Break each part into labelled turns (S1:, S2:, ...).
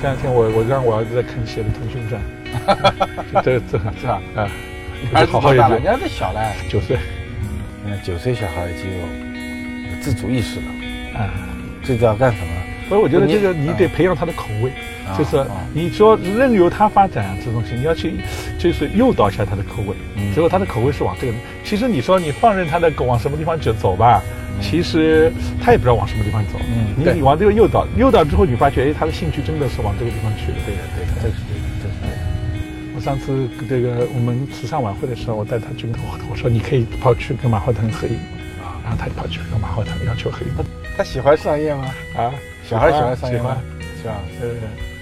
S1: 这两天我我让我儿子在看写的《腾讯传》，这这
S2: 是吧？
S1: 啊，
S2: 儿子
S1: 好好
S2: 多大了？
S1: 研究。
S2: 你儿子小了，
S1: 九岁
S2: 你看九岁小孩已经有有自主意识了，
S1: 啊，
S2: 这叫干什么？
S1: 所以我觉得这个
S2: 你
S1: 你得培养他的口味，
S2: 啊
S1: 就是
S2: 啊
S1: 你说任由他发展啊，这东西你要去就是诱导一下他的口味。
S2: 嗯
S1: 结果他的口味是往这个，其实你说你放任他的狗往什么地方走走吧，其实他也不知道往什么地方走。
S2: 嗯
S1: 你你往这个诱导，诱导之后你发觉，哎，他的兴趣真的是往这个地方去了。
S2: 对的，对的，这是对的，这是对的。
S1: 我上次这个我们慈善晚会的时候，我带他去，我我说你可以跑去跟马化腾合影啊，然后他就跑去跟马化腾要求合影
S2: 他喜欢商业吗？
S1: 啊，
S2: 小孩喜欢商业吗？是吧？
S1: 呃，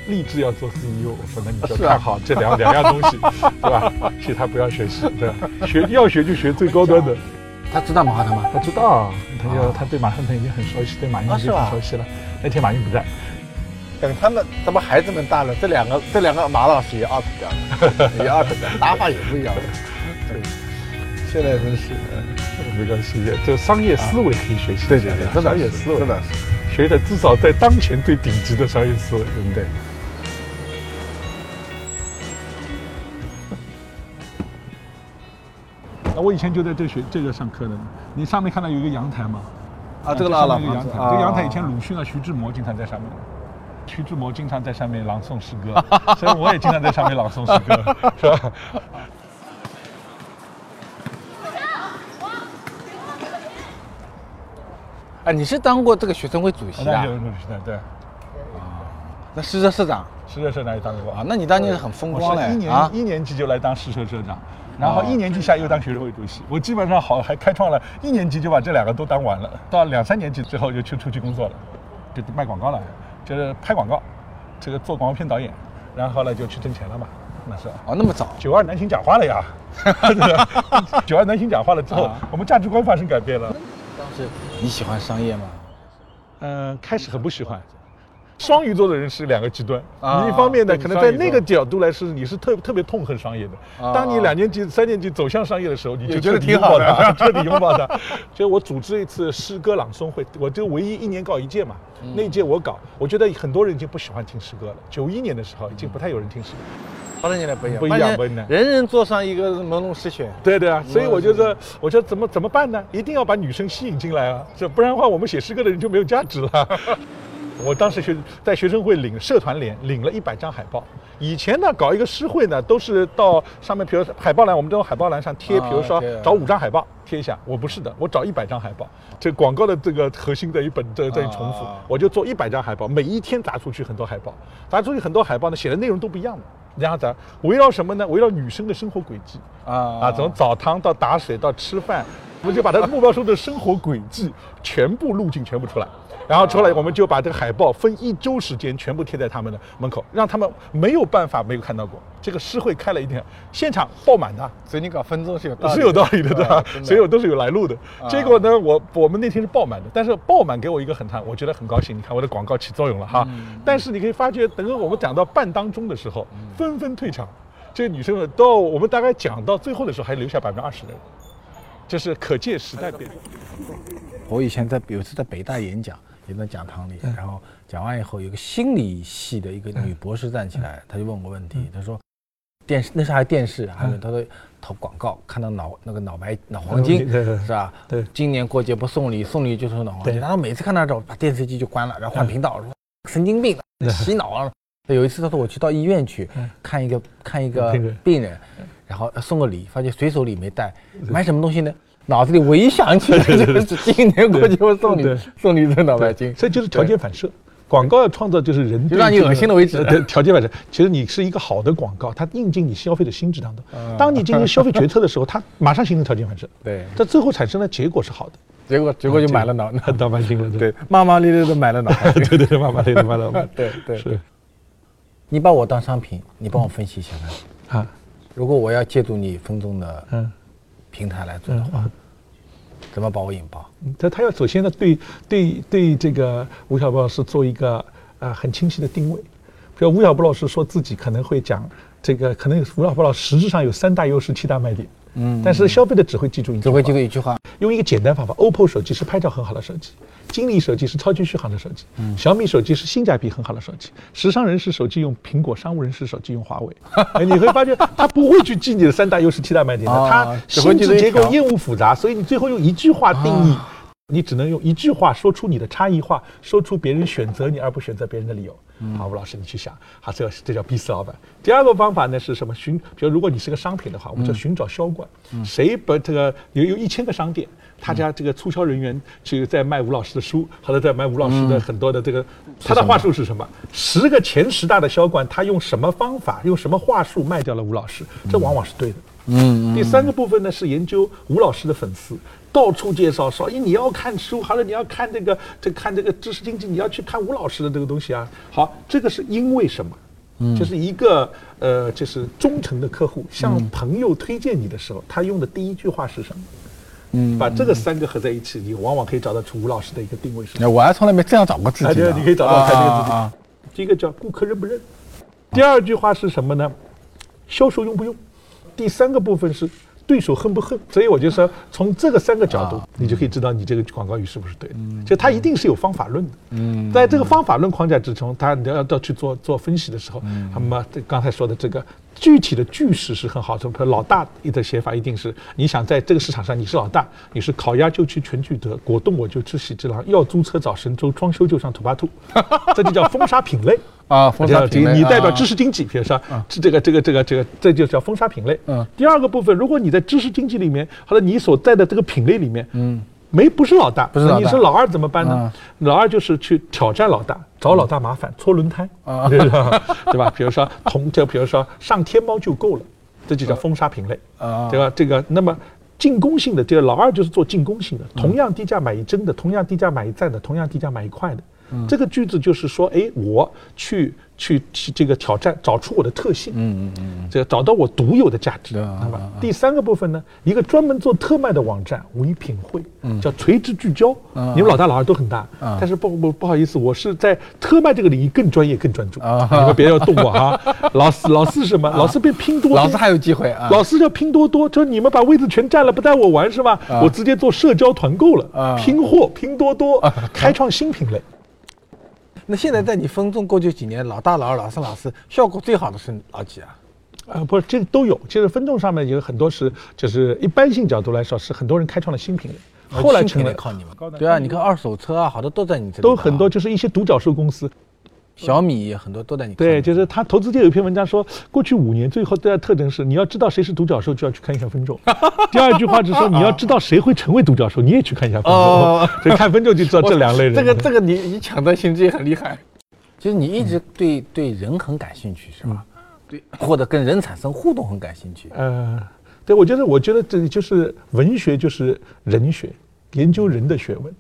S1: 立志要做 CEO，我说那你就看好这两两样东西，对吧？其他不要学习，对吧？学要学就学最高端的。
S2: 他知道马化腾吗？
S1: 他知道啊，他就
S2: 啊
S1: 他对马化腾已经很熟悉，对马云已经很熟悉了。那天马云不在，
S2: 等他们咱们孩子们大了，这两个这两个马老师也 out 掉了，也 out 掉了，打法也不一样了。对，现在真是，
S1: 没关系，这商业思维可以学习。
S2: 对对对，真的是
S1: 商业思维
S2: 真的是，
S1: 学的至少在当前最顶级的商业思维，对不对？我以前就在这学这个上课的，你上面看到有一个阳台吗？
S2: 啊，这个
S1: 上
S2: 老老房子，
S1: 面有个阳台，这个阳台以前鲁迅啊、徐志摩经常在上面。徐志摩经常在上面朗诵诗歌，所以我也经常在上面朗诵诗歌，是吧？
S2: 啊，你是当过这个学生会主席啊
S1: 对，
S2: 那诗社社长
S1: 诗社社长也当过
S2: 啊？那你当年是很风光嘞
S1: 一年、
S2: 啊！
S1: 一年级就来当诗社社长，然后
S2: 哦
S1: 一年级下又当学生会主席。我基本上好还开创了一年级就把这两个都当完了，到两三年级之后就去出去工作了，就卖广告了，就是拍广告，这个做广告片导演，然后后来就去挣钱了嘛。那时候
S2: 哦，那么早
S1: 九二南巡讲话了呀，九二南巡讲话了之后
S2: 啊，
S1: 我们价值观发生改变了。
S2: 当时你喜欢商业吗？
S1: 嗯，开始很不喜欢。双鱼座的人是两个极端，
S2: 啊
S1: 你一方面呢，可能在那个角度来说，你是特特别痛恨商业的。
S2: 啊
S1: 当你两年级、三年级走向商业的时候，你就
S2: 觉得挺好的
S1: 它，彻底拥抱它。就我组织一次诗歌朗诵会，我就唯一一年搞一届嘛，
S2: 嗯
S1: 那一届我搞，我觉得很多人已经不喜欢听诗歌了。九一年的时候，已经不太有人听诗歌。
S2: 八十年代不一样，
S1: 不一样不一样
S2: 人人坐上一个朦胧诗选。
S1: 对对啊，所以我觉
S2: 嗯
S1: 得，我说怎么怎么办呢？一定要把女生吸引进来啊，这不然的话，我们写诗歌的人就没有价值了。我当时学在学生会领社团联领了一百张海报。以前呢，搞一个诗会呢，都是到上面，比如海报栏，我们这种海报栏上贴，
S2: 啊
S1: 比如说找五张海报贴一下。我不是的，我找一百张海报。这广告的这个核心在于本在在于重复
S2: 啊，
S1: 我就做一百张海报，每一天砸出去很多海报，砸出去很多海报呢，写的内容都不一样的。然后咱围绕什么呢？围绕女生的生活轨迹。
S2: 啊
S1: 啊，从澡堂到打水到吃饭，我们就把他目标说的生活轨迹全部路径全部出来，然后出来我们就把这个海报分一周时间全部贴在他们的门口，让他们没有办法没有看到过。这个诗会开了一天，现场爆满的。
S2: 所以你搞分众是有道理的，
S1: 是有道理的，对吧所以我都是有来路的。
S2: 啊
S1: 结果呢，我我们那天是爆满的，但是爆满给我一个很大，我觉得很高兴。你看我的广告起作用了哈。
S2: 嗯
S1: 但是你可以发觉，等我们讲到半当中的时候，纷纷退场。这个女生们，到我们大概讲到最后的时候，还留下百分之二十的人，就是可见时代变。
S2: 我以前在有一次在北大演讲，也在讲堂里，然后讲完以后，有个心理系的一个女博士站起来，她就问我问题，她说。电视那时候还电视，还有她说投广告，看到脑那个脑白脑黄金是吧？
S1: 对。
S2: 今年过节不送礼，送礼就送脑黄金。
S1: 对。
S2: 然后每次看到这种，把电视机就关了，然后换频道，说神经病，洗脑啊。有一次他说我去到医院去看一个看一个
S1: 病人，
S2: 然后送个礼，发现随手礼没带，买什么东西呢？脑子里唯一想起来就是今年过节我送你送你这脑白金，
S1: 这就是条件反射。广告要创造就是人
S2: 就让你恶心的为止
S1: 呃对条件反射。其实你是一个好的广告，它印进你消费的心智当中。
S2: 嗯
S1: 当你进行消费决策的时候，它马上形成条件反射。
S2: 对。
S1: 但最后产生的结果是好的。
S2: 结果结果就买了脑，
S1: 很 脑白金了，
S2: 对，骂骂咧咧的买了脑。
S1: 对对对，慢慢的，慢慢的，
S2: 对对。
S1: 是。
S2: 你把我当商品，你帮我分析一下看。
S1: 啊，
S2: 如果我要借助你分众的
S1: 嗯。
S2: 平台来做的话，怎么把我引爆？
S1: 他他要首先呢，对对对这个吴晓波老师做一个啊、很清晰的定位。比如吴晓波老师说自己可能会讲这个，可能吴晓波老师实质上有三大优势、七大卖点。嗯，但是消费者只会记住一句
S2: 只会记住一句话。
S1: 用一个简单方法，OPPO 手机是拍照很好的手机，金立手机是超级续航的手机，小米手机是性价比很好的手机，时尚人士手机用苹果，商务人士手机用华为。哎，你会发现他不会去记你的三大优势、七大卖点的，他心智结构厌恶复杂，所以你最后用一句话定义。你只能用一句话说出你的差异化，说出别人选择你而不选择别人的理由。好，吴老师，你去想，好，这这叫逼死老板。第二个方法呢是什么？寻，比如如果你是个商品的话，我们叫寻找销冠。谁把这个有有一千个商店，他家这个促销人员去在卖吴老师的书，或者在卖吴老师的很多的这个，他的话术是什么？十个前十大的销冠，他用什么方法，用什么话术卖掉了吴老师？这往往是对的。嗯。第三个部分呢是研究吴老师的粉丝。到处介绍说，哎，你要看书，好了，你要看这个，这看这个知识经济，你要去看吴老师的这个东西啊。好，这个是因为什么？嗯，就是一个呃，就是忠诚的客户向朋友推荐你的时候，他用的第一句话是什么？嗯，把这个三个合在一起，你往往可以找到出吴老师的一个定位是。
S2: 我还从来没这样找过自己。
S1: 你可以找到他这个自己。第一个叫顾客认不认？第二句话是什么呢？销售用不用？第三个部分是。对手恨不恨？所以我就说，从这个三个角度，你就可以知道你这个广告语是不是对的。就它一定是有方法论的。嗯，在这个方法论框架之中，它你要要去做做分析的时候，那么刚才说的这个具体的句式是很好。比如老大的写法一定是，你想在这个市场上你是老大，你是烤鸭就去全聚德，果冻我就吃喜之郎，要租车找神州，装修就上土巴兔，这就叫封杀品类。
S2: 啊，封杀品类，
S1: 你代表知识经济，比如说，这这个这个这个这个，这就叫封杀品类。嗯，第二个部分，如果你在知识经济里面，或者你所在的这个品类里面，嗯，没不是老大，
S2: 不是
S1: 你是老二怎么办呢？老二就是去挑战老大，找老大麻烦，搓轮胎，对吧？比如说同，就比如说上天猫就够了，这就叫封杀品类，对吧？这个那么进攻性的，这个老二就是做进攻性的，同样低价买一针的，同样低价买一赞的，同样低价买一块的。这个句子就是说，哎，我去去去这个挑战，找出我的特性，嗯嗯嗯，这个找到我独有的价值。那么第三个部分呢，一个专门做特卖的网站唯品会，叫垂直聚焦。你们老大老二都很大，但是不不不好意思，我是在特卖这个领域更专业更专注。你们别要动我哈。老四老四是什么？老四被拼多多。
S2: 老四还有机会啊。
S1: 老四叫拼多多，就是你们把位置全占了，不带我玩是吧？我直接做社交团购了，拼货拼多多，开创新品类。
S2: 那现在在你分众过去几年，老大、老二、老三、老四，效果最好的是老几啊？
S1: 啊，不是，这都有。其实分众上面有很多是，就是一般性角度来说，是很多人开创了新品类，后来成了
S2: 靠你们。对啊，你看二手车啊，好多都在你这里。
S1: 都很多，就是一些独角兽公司。
S2: 小米很多都在你
S1: 对，就是他投资界有一篇文章说，过去五年最后的特征是，你要知道谁是独角兽，就要去看一下分众。第二句话是说，你要知道谁会成为独角兽，你也去看一下分众。所以看分众就知道这两类人。
S2: 这个这个你你抢得心机很厉害。其实你一直对对人很感兴趣是吧？对，或者跟人产生互动很感兴趣。呃，
S1: 对，我觉得我觉得这就是文学就是人学，研究人的学问。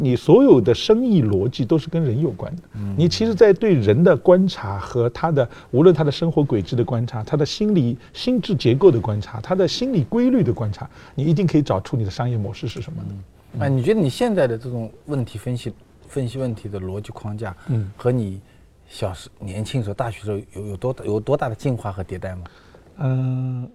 S1: 你所有的生意逻辑都是跟人有关的。你其实，在对人的观察和他的，无论他的生活轨迹的观察，他的心理心智结构的观察，他的心理规律的观察，你一定可以找出你的商业模式是什么
S2: 的。哎，你觉得你现在的这种问题分析、分析问题的逻辑框架，嗯，和你小时年轻时候、大学时候有有多大有多大的进化和迭代吗？嗯。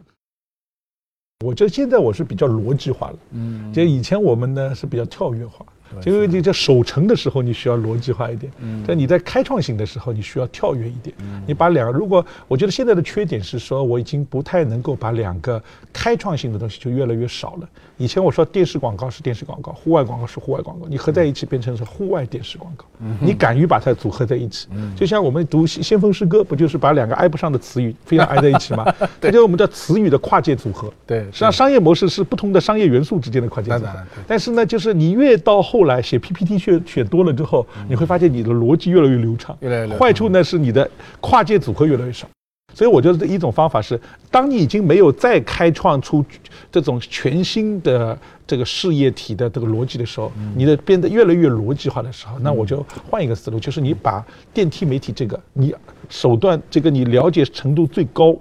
S1: 我觉得现在我是比较逻辑化了，嗯，就以前我们呢是比较跳跃化，因为你在守成的时候你需要逻辑化一点，但，你在开创性的时候你需要跳跃一点，你把两个，如果我觉得现在的缺点是说我已经不太能够把两个开创性的东西就越来越少了。以前我说电视广告是电视广告，户外广告是户外广告，你合在一起变成是户外电视广告。你敢于把它组合在一起，就像我们读先锋诗歌，不就是把两个挨不上的词语非要挨在一起吗？这就是我们叫词语的跨界组合。
S2: 对，
S1: 实际上商业模式是不同的商业元素之间的跨界组合。但是呢，就是你越到后来写 PPT 写写多了之后，你会发现你的逻辑越来越流畅。坏处呢是你的跨界组合越来越少。所以我觉得这一种方法是，当你已经没有再开创出这种全新的这个事业体的这个逻辑的时候，你的变得越来越逻辑化的时候，那我就换一个思路，就是你把电梯媒体这个你手段这个你了解程度最高、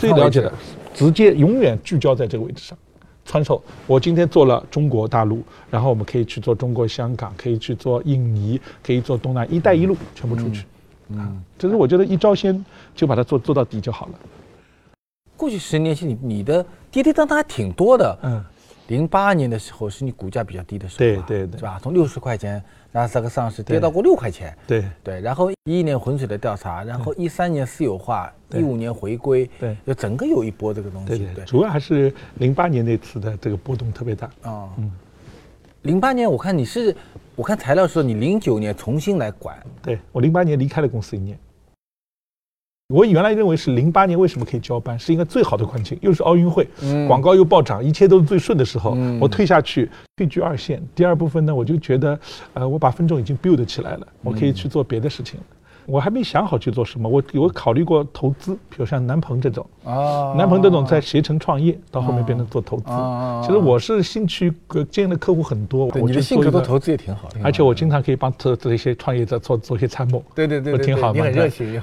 S1: 最了解的，直接永远聚焦在这个位置上，传授。我今天做了中国大陆，然后我们可以去做中国香港，可以去做印尼，可以做东南“一带一路”，全部出去。嗯，就是我觉得一招鲜就把它做做到底就好了。
S2: 过去十年，期你你的跌跌宕宕还挺多的。
S1: 嗯，
S2: 零八年的时候是你股价比较低的时候吧，
S1: 对对对。
S2: 是吧？从六十块钱纳斯达克上市跌到过六块钱，
S1: 对。
S2: 对。然后一一年浑水的调查，然后一三年私有化，一
S1: 对。
S2: 五年回归，
S1: 对。
S2: 就整个有一波这个东西，
S1: 对对，主要还是零八年那次的这个波动特别大。
S2: 哦，零八年我看你是，我看材料说你零九年重新来管，
S1: 对我零八年离开了公司一年。我原来认为是零八年为什么可以交班，是因为最好的环境，又是奥运会，
S2: 嗯
S1: 广告又暴涨，一切都是最顺的时候，
S2: 嗯
S1: 我退下去，退居二线。第二部分呢，我就觉得，呃，我把分众已经 build 起来了，我可以去做别的事情了。我还没想好去做什么，我有考虑过投资，比如像南鹏这种，
S2: 啊
S1: 南鹏这种在携程创业，到后面变成做投资
S2: 哦。
S1: 其实我是兴趣呃见的客户很多，我
S2: 觉得性格做投资也挺好，
S1: 而且我经常可以帮这这些创业者做做一些参谋。
S2: 对对对对，
S1: 不挺好
S2: 对你很热情。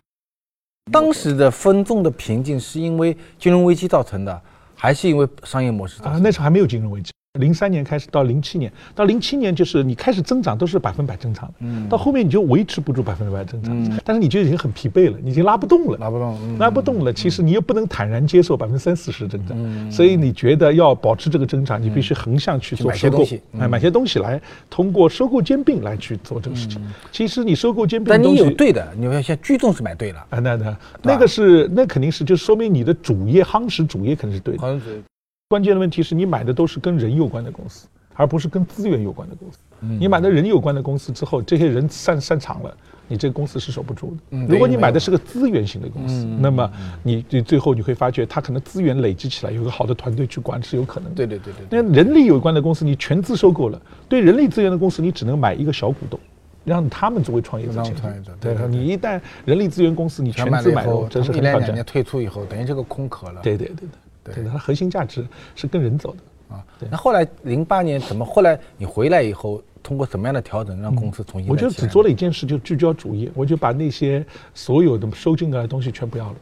S2: 当时的分众的瓶颈是因为金融危机造成的，还是因为商业模式造成
S1: 啊，那时候还没有金融危机。零三年开始到零七年，到零七年就是你开始增长都是百分百增长的，
S2: 嗯。
S1: 到后面你就维持不住百分之百增长，
S2: 嗯。
S1: 但是你就已经很疲惫了，你已经拉不动了，
S2: 拉不动，嗯。
S1: 拉不动了。其实你又不能坦然接受百分之三四十增长，
S2: 嗯。
S1: 所以你觉得要保持这个增长，你必须横向去
S2: 去
S1: 做收购
S2: 买些东西，
S1: 哎，
S2: 嗯。
S1: 买些东西来通过收购兼并来去做这个事情。其实你收购兼并
S2: 但你
S1: 的东西
S2: 有对的，你要像聚众是买对了，
S1: 啊，那那那个是那肯定是就说明你的主业夯实主业肯定是对的。关键的问题是你买的都是跟人有关的公司，而不是跟资源有关的公司。
S2: 嗯
S1: 你买的人有关的公司之后，这些人散散场了，你这个公司是守不住的。
S2: 嗯
S1: 如果你买的是个资源型的公司，
S2: 嗯
S1: 那么你你最后你会发觉，它可能资源累积起来，有个好的团队去管是有可能的。
S2: 对对对对对，
S1: 那人力有关的公司，你全资收购了；对人力资源的公司，你只能买一个小股东，让他们作为创业者。对你一旦人力资源公司你
S2: 全
S1: 全资买入这是很挑战
S2: 一年两年。退出以后，等于这个空壳了。
S1: 对对对对
S2: 对
S1: 它核心价值是跟人走的。
S2: 啊，那后来零八年怎么？后来你回来以后，通过什么样的调整，让公司重新？
S1: 我就只做了一件事，就聚焦主业，我就把那些所有的收进来的东西全不要了。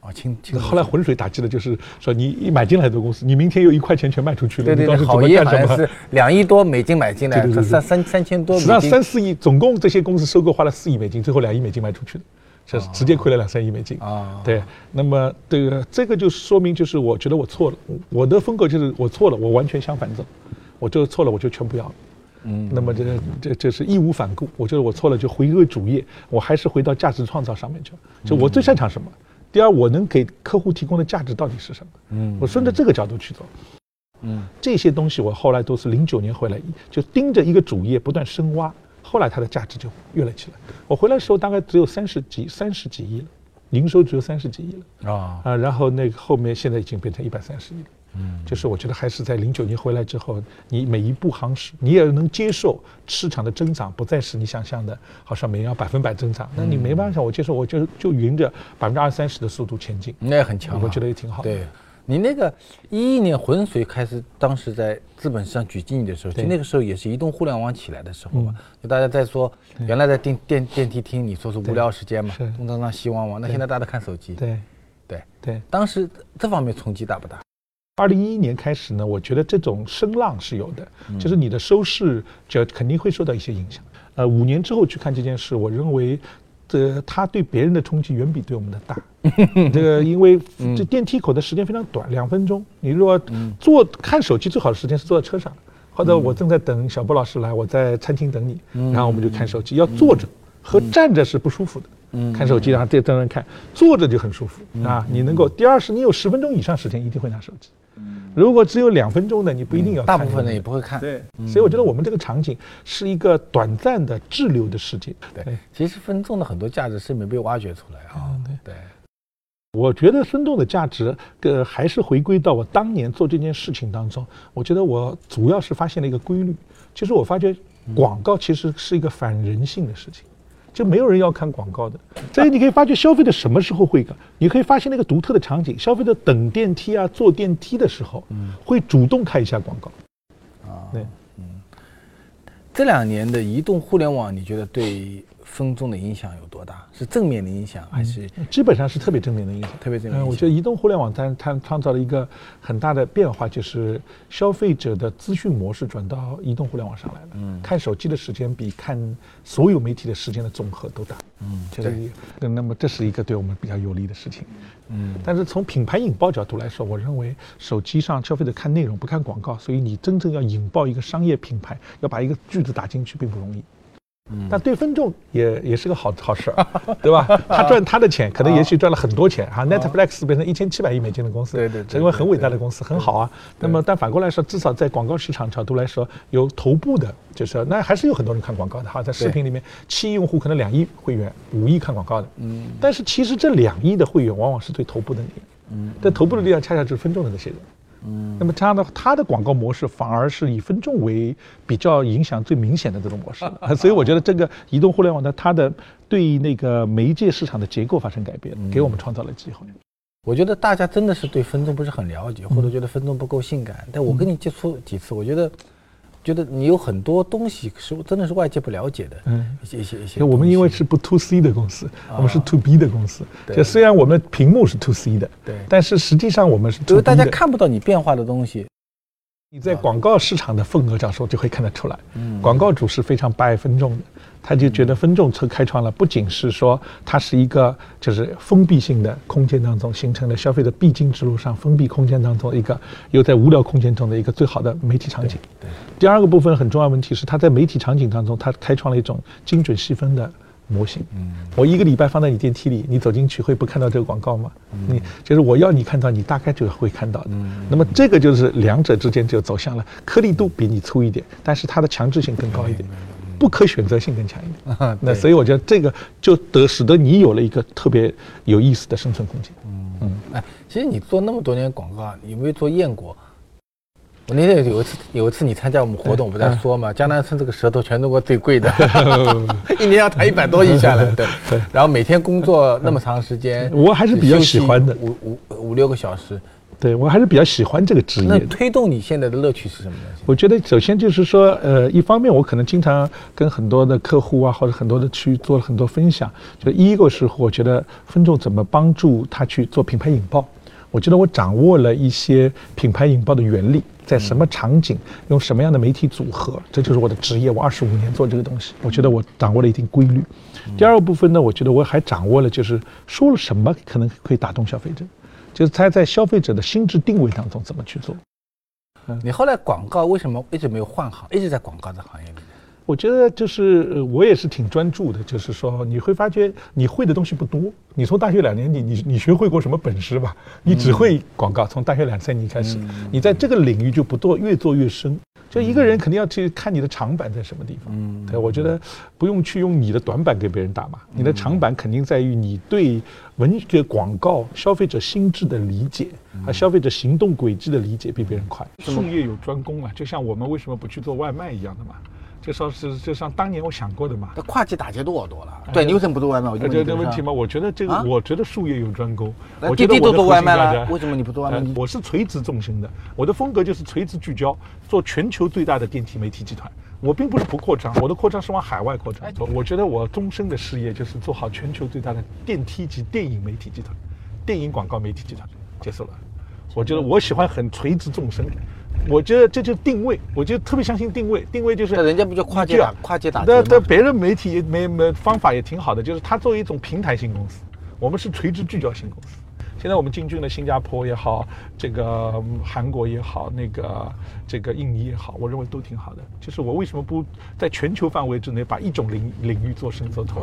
S2: 啊，清清。
S1: 后来浑水打击的就是说，你一买进来的公司，你明天又一块钱全卖出去了，
S2: 对对对，
S1: 你到时怎么干什么？
S2: 业好像是两亿多美金买进来，
S1: 对对对对
S2: 三三三千多美
S1: 实际上。三四亿，总共这些公司收购花了四亿美金，最后两亿美金卖出去的，这是直接亏了两三亿美金。
S2: 啊，
S1: 对，那么这个这个就说明就是我觉得我错了，我的风格就是我错了，我完全相反走，我就错了，我就全不要了。
S2: 嗯，
S1: 那么这这这是义无反顾，我觉得我错了，就回归主业，我还是回到价值创造上面去了。就我最擅长什么？第二，我能给客户提供的价值到底是什么？
S2: 嗯
S1: 我顺着这个角度去走。
S2: 嗯
S1: 这些东西我后来都是零九年回来，就盯着一个主业不断深挖，后来它的价值就跃了起来。我回来的时候大概只有三十几三十几亿了，营收只有三十几亿了
S2: 啊，
S1: 啊，然后那个后面现在已经变成一百三十亿了。
S2: 嗯，
S1: 就是我觉得还是在零九年回来之后，你每一步夯实，你也能接受市场的增长，不再是你想象的，好像每年要百分百增长。那你没办法，我接受，我就就匀着百分之二三十的速度前进，
S2: 那也很强啊。
S1: 我觉得也挺好的。
S2: 对，你那个一一年浑水开始，当时在资本市场举经理的时候，
S1: 就
S2: 那个时候也是移动互联网起来的时候嘛
S1: 嗯。
S2: 就大家在说，原来在电电电梯厅，你说是无聊时间嘛
S1: 是，
S2: 东张张西望望。那现在大家都看手机。
S1: 对
S2: 对，
S1: 对。
S2: 当时这方面冲击大不大？
S1: 二零一一年开始呢，我觉得这种声浪是有的，
S2: 嗯
S1: 就是你的收视就肯定会受到一些影响。呃，五年之后去看这件事，我认为。这它对别人的冲击远比对我们的大，这个因为
S2: 嗯。
S1: 这电梯口的时间非常短，两分钟。你如果坐看手机最好的时间是坐在车上，或者我正在等小波老师来，我在餐厅等你，然后我们就看手机。要坐着和站着是不舒服的，
S2: 嗯。
S1: 看手机然后这当然看，坐着就很舒服。啊。你能够第二是你有十分钟以上时间一定会拿手机，如果只有两分钟的，你不一定要
S2: 大部分的也不会看。
S1: 对，所以我觉得我们这个场景是一个短暂的滞留的世界。
S2: 对，其实分众的很多价值是没被挖掘出来啊。
S1: 对
S2: 对，
S1: 我觉得生动的价值，呃，还是回归到我当年做这件事情当中。我觉得我主要是发现了一个规律，就是我发觉广告其实是一个反人性的事情，就没有人要看广告的。所以你可以发觉消费者什么时候会看？你可以发现那个独特的场景，消费者等电梯啊、坐电梯的时候，会主动看一下广告。
S2: 啊，
S1: 对，嗯
S2: 这两年的移动互联网，你觉得对分众的影响有多大？是正面的影响，还是
S1: 基本上是特别正面的影响。
S2: 特别正面的影响？
S1: 嗯，我觉得移动互联网它它创造了一个很大的变化，就是消费者的资讯模式转到移动互联网上来了。嗯，看手机的时间比看所有媒体的时间的总和都大。嗯，这个。那么这是一个对我们比较有利的事情。嗯，但是从品牌引爆角度来说，我认为手机上消费者看内容不看广告，所以你真正要引爆一个商业品牌，要把一个句子打进去并不容易。但对分众也也是个好好事儿，对吧？他赚他的钱，可能也许赚了很多钱哈。Netflix 变成一千七百亿美金的公司，
S2: 对对，
S1: 成为很伟大的公司，很好啊。那么，但反过来说，至少在广告市场角度来说，有头部的，就是那还是有很多人看广告的哈。在视频里面，七亿用户可能两亿会员，五亿看广告的。嗯。但是其实这两亿的会员往往是对头部的你。嗯。但头部的力量恰恰就是分众的那些人。嗯，那么这样的它的广告模式反而是以分众为比较影响最明显的这种模式，所以我觉得这个移动互联网的它的对那个媒介市场的结构发生改变，给我们创造了机会。
S2: 我觉得大家真的是对分众不是很了解，或者觉得分众不够性感，但我跟你接触几次，我觉得。觉得你有很多东西是真的是外界不了解的，嗯，一些一些一些。
S1: 我们因为是不 to C 的公司，我们是 to B 的公司。就虽然我们屏幕是 to C 的，对，但是实际上我们是。
S2: 就是大家看不到你变化的东西。
S1: 你在广告市场的份额上说就会看得出来，广告主是非常不爱分众的，他就觉得分众车开创了，不仅是说它是一个就是封闭性的空间当中形成的消费者必经之路上封闭空间当中一个又在无聊空间中的一个最好的媒体场景。第二个部分很重要问题是，它在媒体场景当中，它开创了一种精准细分的。模型，嗯，我一个礼拜放在你电梯里，你走进去会不看到这个广告吗？你就是我要你看到，你大概就会看到的。那么这个就是两者之间就走向了颗粒度比你粗一点，但是它的强制性更高一点，不可选择性更强一点。那所以我觉得这个就得使得你有了一个特别有意思的生存空间。
S2: 嗯，哎，其实你做那么多年广告，有没有做验过？我那天有一次，有一次你参加我们活动，不在说嘛，江南春这个舌头全中国最贵的，一年要谈一百多亿下来，对对。然后每天工作那么长时间，
S1: 我还是比较喜欢的，
S2: 五五五六个小时，
S1: 对我还是比较喜欢这个职业。
S2: 那推动你现在的乐趣是什么呢？
S1: 我觉得首先就是说，呃，一方面我可能经常跟很多的客户啊，或者很多的去做了很多分享。就一个是我觉得分众怎么帮助他去做品牌引爆，我觉得我掌握了一些品牌引爆的原理。在什么场景用什么样的媒体组合，这就是我的职业。我二十五年做这个东西，我觉得我掌握了一定规律。第二个部分呢，我觉得我还掌握了，就是说了什么可能可以打动消费者，就是他在消费者的心智定位当中怎么去做。
S2: 你后来广告为什么一直没有换行，一直在广告的行业里？
S1: 我觉得就是我也是挺专注的，就是说你会发觉你会的东西不多。你从大学两年，你你你学会过什么本事吧？你只会广告。从大学两三年开始，你在这个领域就不做，越做越深。就一个人肯定要去看你的长板在什么地方。嗯，对，我觉得不用去用你的短板给别人打嘛。你的长板肯定在于你对文学广告消费者心智的理解，啊消费者行动轨迹的理解比别人快。术业有专攻嘛，就像我们为什么不去做外卖一样的嘛。就说是就像当年我想过的嘛，
S2: 那跨界打劫多少多了？对，你为什么不做外卖？我就
S1: 这个问题嘛，我觉得这个，我觉得术业有专攻。
S2: 我滴滴都做外卖了，为什么你不做外卖？
S1: 我是垂直重心的，我的风格就是垂直聚焦，做全球最大的电梯媒体集团。我并不是不扩张，我的扩张是往海外扩张。我觉得我终身的事业就是做好全球最大的电梯及电影媒体集团，电影广告媒体集团结束了。我觉得我喜欢很垂直纵深。我觉得这就定位，我就特别相信定位。定位就是，
S2: 那人家不就跨界打跨界打？那
S1: 那别人媒体也没没方法也挺好的，就是它作为一种平台型公司，我们是垂直聚焦型公司。现在我们进军了新加坡也好，这个韩国也好，那个这个印尼也好，我认为都挺好的。就是我为什么不在全球范围之内把一种领领域做深做透？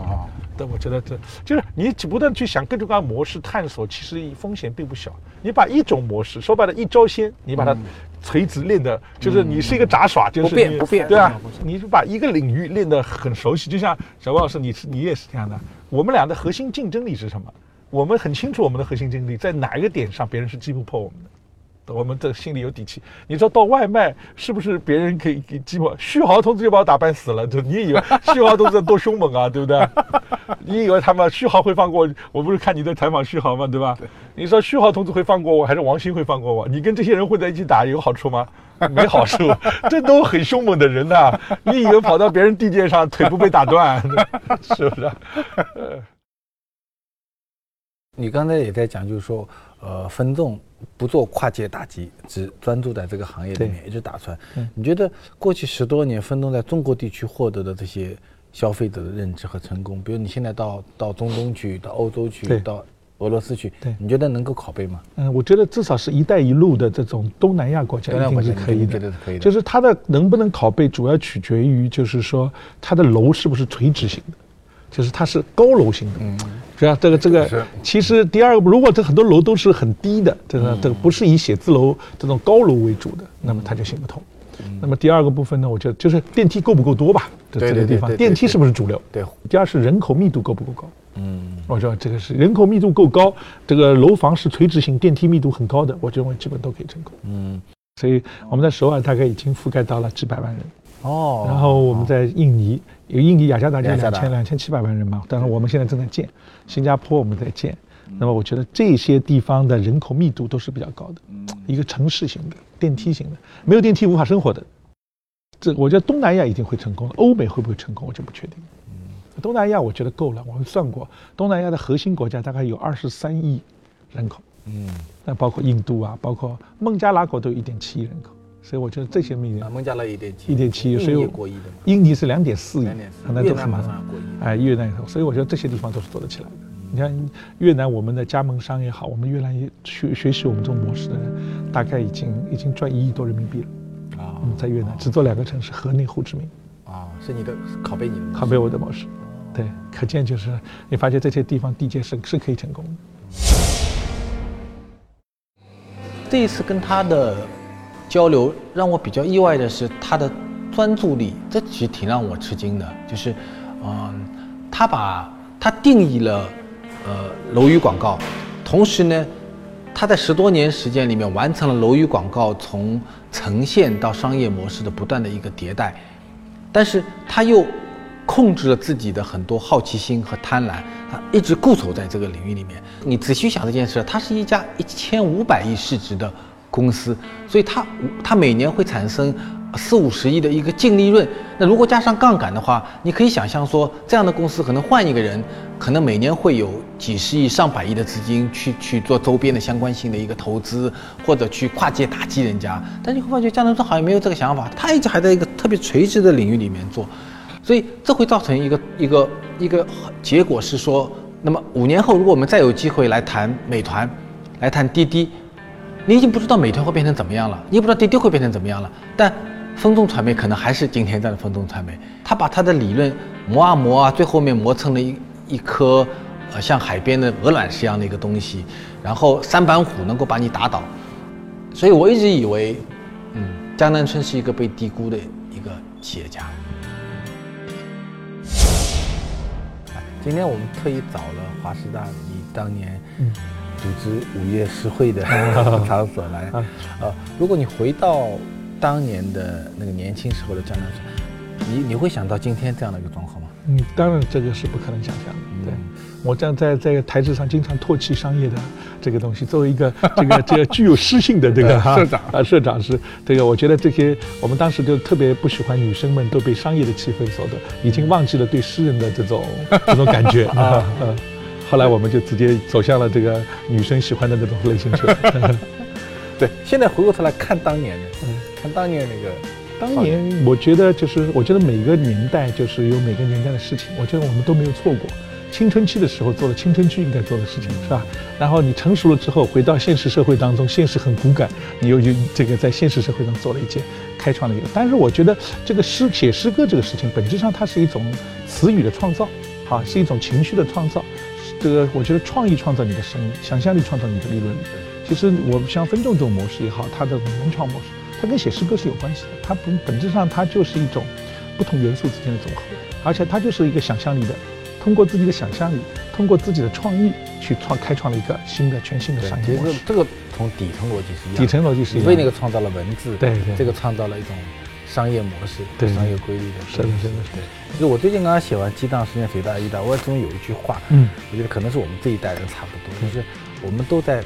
S1: 但我觉得这就是你不断去想各种各样模式探索，其实风险并不小。你把一种模式说白了，一招鲜，你把它垂直练的，就是你是一个杂耍，就是
S2: 不变不变，
S1: 对啊，你是把一个领域练得很熟悉。就像小王老师，你是你也是这样的。我们俩的核心竞争力是什么？我们很清楚我们的核心竞争力在哪一个点上，别人是击不破我们的。我们这心里有底气。你知道到外卖是不是别人可以给寂寞？旭豪同志就把我打半死了，就你以为 旭豪同志多凶猛啊，对不对？你以为他们旭豪会放过我？我不是看你在采访旭豪吗？对吧？你说旭豪同志会放过我，还是王鑫会放过我？你跟这些人混在一起打有好处吗？没好处，这都很凶猛的人呐。你以为跑到别人地界上腿不被打断，是不是？
S2: 你刚才也在讲，就是说，呃，分众不做跨界打击，只专注在这个行业里面，一直打穿。你觉得过去十多年分众在中国地区获得的这些消费者的认知和成功，比如你现在到到中东去，到欧洲去，到俄罗斯去，你觉得能够拷贝吗？
S1: 嗯，我觉得至少是一带一路的这种东南亚国家一定是可以的。就是它的能不能拷贝，主要取决于就是说它的楼是不是垂直型的。就是它是高楼型的，嗯，主要这个这个，其实第二个，如果这很多楼都是很低的，这个这个不是以写字楼这种高楼为主的，那么它就行不通。那么第二个部分呢，我觉得就是电梯够不够多吧，这这个地方电梯是不是主流？
S2: 对。
S1: 第二是人口密度够不够高？嗯，我觉得这个是人口密度够高，这个楼房是垂直型，电梯密度很高的，我认为基本都可以成功。嗯，所以我们在首尔大概已经覆盖到了几百万人。哦。然后我们在印尼。有印尼雅加达就两千两千七百万人嘛，但是我们现在正在建，新加坡我们在建，那么我觉得这些地方的人口密度都是比较高的，一个城市型的电梯型的，没有电梯无法生活的，这我觉得东南亚一定会成功，欧美会不会成功我就不确定。东南亚我觉得够了，我们算过，东南亚的核心国家大概有二十三亿人口，嗯，那包括印度啊，包括孟加拉国都有一点七亿人口。所以我觉得这些名人，
S2: 孟加拉一点七，
S1: 一点七，所以印尼是两点四亿，那都是马上过亿，哎，越南，所以我觉得这些地方都是做得起来的。你看越南，我们的加盟商也好，我们越南也学学习我们这种模式的人，大概已经已经赚一亿多人民币了啊！在越南只做两个城市，河内、胡志明
S2: 啊，是你的拷贝你的
S1: 拷贝我的模式，对，可见就是你发现这些地方地界是是可以成功的。
S2: 这一次跟他的。交流让我比较意外的是他的专注力，这其实挺让我吃惊的。就是，嗯，他把他定义了，呃，楼宇广告，同时呢，他在十多年时间里面完成了楼宇广告从呈现到商业模式的不断的一个迭代，但是他又控制了自己的很多好奇心和贪婪，他一直固守在这个领域里面。你仔细想这件事，它是一家一千五百亿市值的。公司，所以它它每年会产生四五十亿的一个净利润。那如果加上杠杆的话，你可以想象说，这样的公司可能换一个人，可能每年会有几十亿、上百亿的资金去去做周边的相关性的一个投资，或者去跨界打击人家。但你会发觉，江南春好像没有这个想法，他一直还在一个特别垂直的领域里面做，所以这会造成一个一个一个结果是说，那么五年后，如果我们再有机会来谈美团，来谈滴滴。你已经不知道美团会变成怎么样了，你也不知道滴滴会变成怎么样了。但分众传媒可能还是今天这样的分众传媒，他把他的理论磨啊磨啊，最后面磨成了一一颗呃像海边的鹅卵石一样的一个东西，然后三板斧能够把你打倒。所以我一直以为，嗯，江南春是一个被低估的一个企业家。今天我们特意找了华师大你当年。组织午夜诗会的 场所来，呃，如果你回到当年的那个年轻时候的江南春，你你会想到今天这样的一个状况吗？
S1: 嗯，当然这个是不可能想象的。对我这样在在台子上经常唾弃商业的这个东西，作为一个 这个这个具有诗性的这个
S2: 社长
S1: 啊，社长是这个，我觉得这些我们当时就特别不喜欢女生们都被商业的气氛所的，已经忘记了对诗人的这种这种感觉啊。后来我们就直接走向了这个女生喜欢的那种类型去了。
S2: 对，现在回过头来看当年的，嗯，看当年那个，
S1: 当年我觉得就是，我觉得每个年代就是有每个年代的事情，我觉得我们都没有错过。青春期的时候做了青春期应该做的事情，是吧？然后你成熟了之后回到现实社会当中，现实很骨感，你又就这个在现实社会上做了一件开创了一个。但是我觉得这个诗写诗歌这个事情，本质上它是一种词语的创造，啊，是一种情绪的创造。这个我觉得创意创造你的生意，想象力创造你的利润。其实我们像分众这种模式也好，它的文创模式，它跟写诗歌是有关系的。它本本质上它就是一种不同元素之间的总合，而且它就是一个想象力的，通过自己的想象力，通。过自己的创意去创开创了一个新的全新的商业模式。
S3: 这个从底层逻辑是一样的，
S1: 底层逻辑是一
S3: 你
S1: 样的
S3: 为那个创造了文字，
S1: 对对
S3: 这个创造了一种商业模式、
S1: 对
S3: 商业规律的
S1: 是的是的是的
S3: 对，其实我最近刚刚写完《激荡实现随大一大》，我中有一句话，
S1: 嗯，
S3: 我觉得可能是我们这一代人差不多，就是我们都在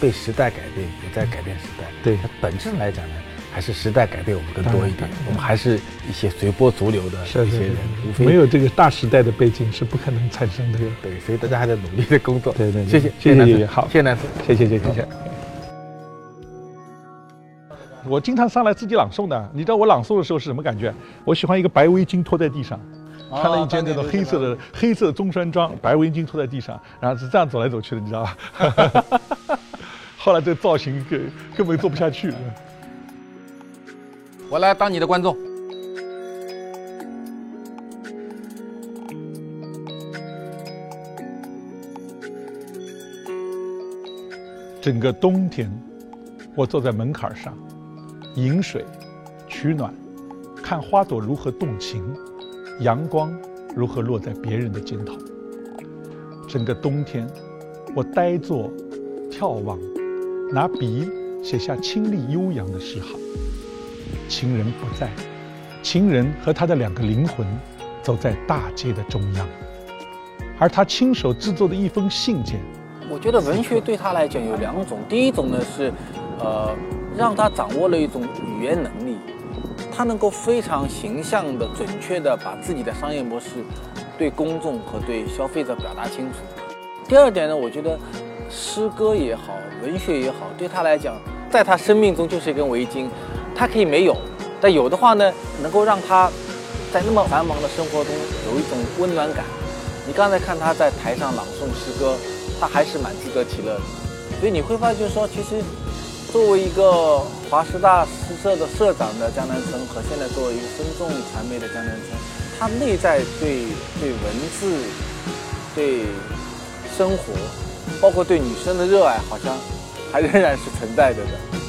S3: 被时代改变，也在改变时代。
S1: 对
S3: 它本质上来讲呢，还是时代改变我们更多一点我们还是一些随波逐流的
S1: 是是
S3: 一些人，无，非
S1: 没有这个大时代的背景是不可能产生的。
S3: 对，所以大家还在努力的工作。
S1: 对对对
S3: 谢谢，
S1: 谢谢好
S3: 谢谢南子。
S1: 谢谢谢谢谢谢。我经常上来自己朗诵的，你知道我朗诵的时候是什么感觉？我喜欢一个白围巾拖在地上，穿了一件那种黑色的黑色中山装，白围巾拖在地上，然后是这样走来走去的，你知道吧？后来这个造型根根本做不下去。
S3: 我来当你的观众。
S1: 整个冬天，我坐在门槛上，饮水，取暖，看花朵如何动情，阳光如何落在别人的肩头。整个冬天，我呆坐，眺望，拿笔写下清丽悠扬的诗行。情人不在，情人和他的两个灵魂，走在大街的中央，而他亲手制作的一封信件。
S2: 我觉得文学对他来讲有两种，第一种呢是，呃，让他掌握了一种语言能力，他能够非常形象的、准确的把自己的商业模式对公众和对消费者表达清楚。第二点呢，我觉得诗歌也好，文学也好，对他来讲，在他生命中就是一根围巾，他可以没有，但有的话呢，能够让他在那么繁忙的生活中有一种温暖感。你刚才看他在台上朗诵诗歌。他还是蛮自得其乐的，所以你会发现，就是说，其实作为一个华师大诗社的社长的江南春，和现在作为一个分众传媒的江南春，他内在对对文字、对生活，包括对女生的热爱，好像还仍然是存在着的。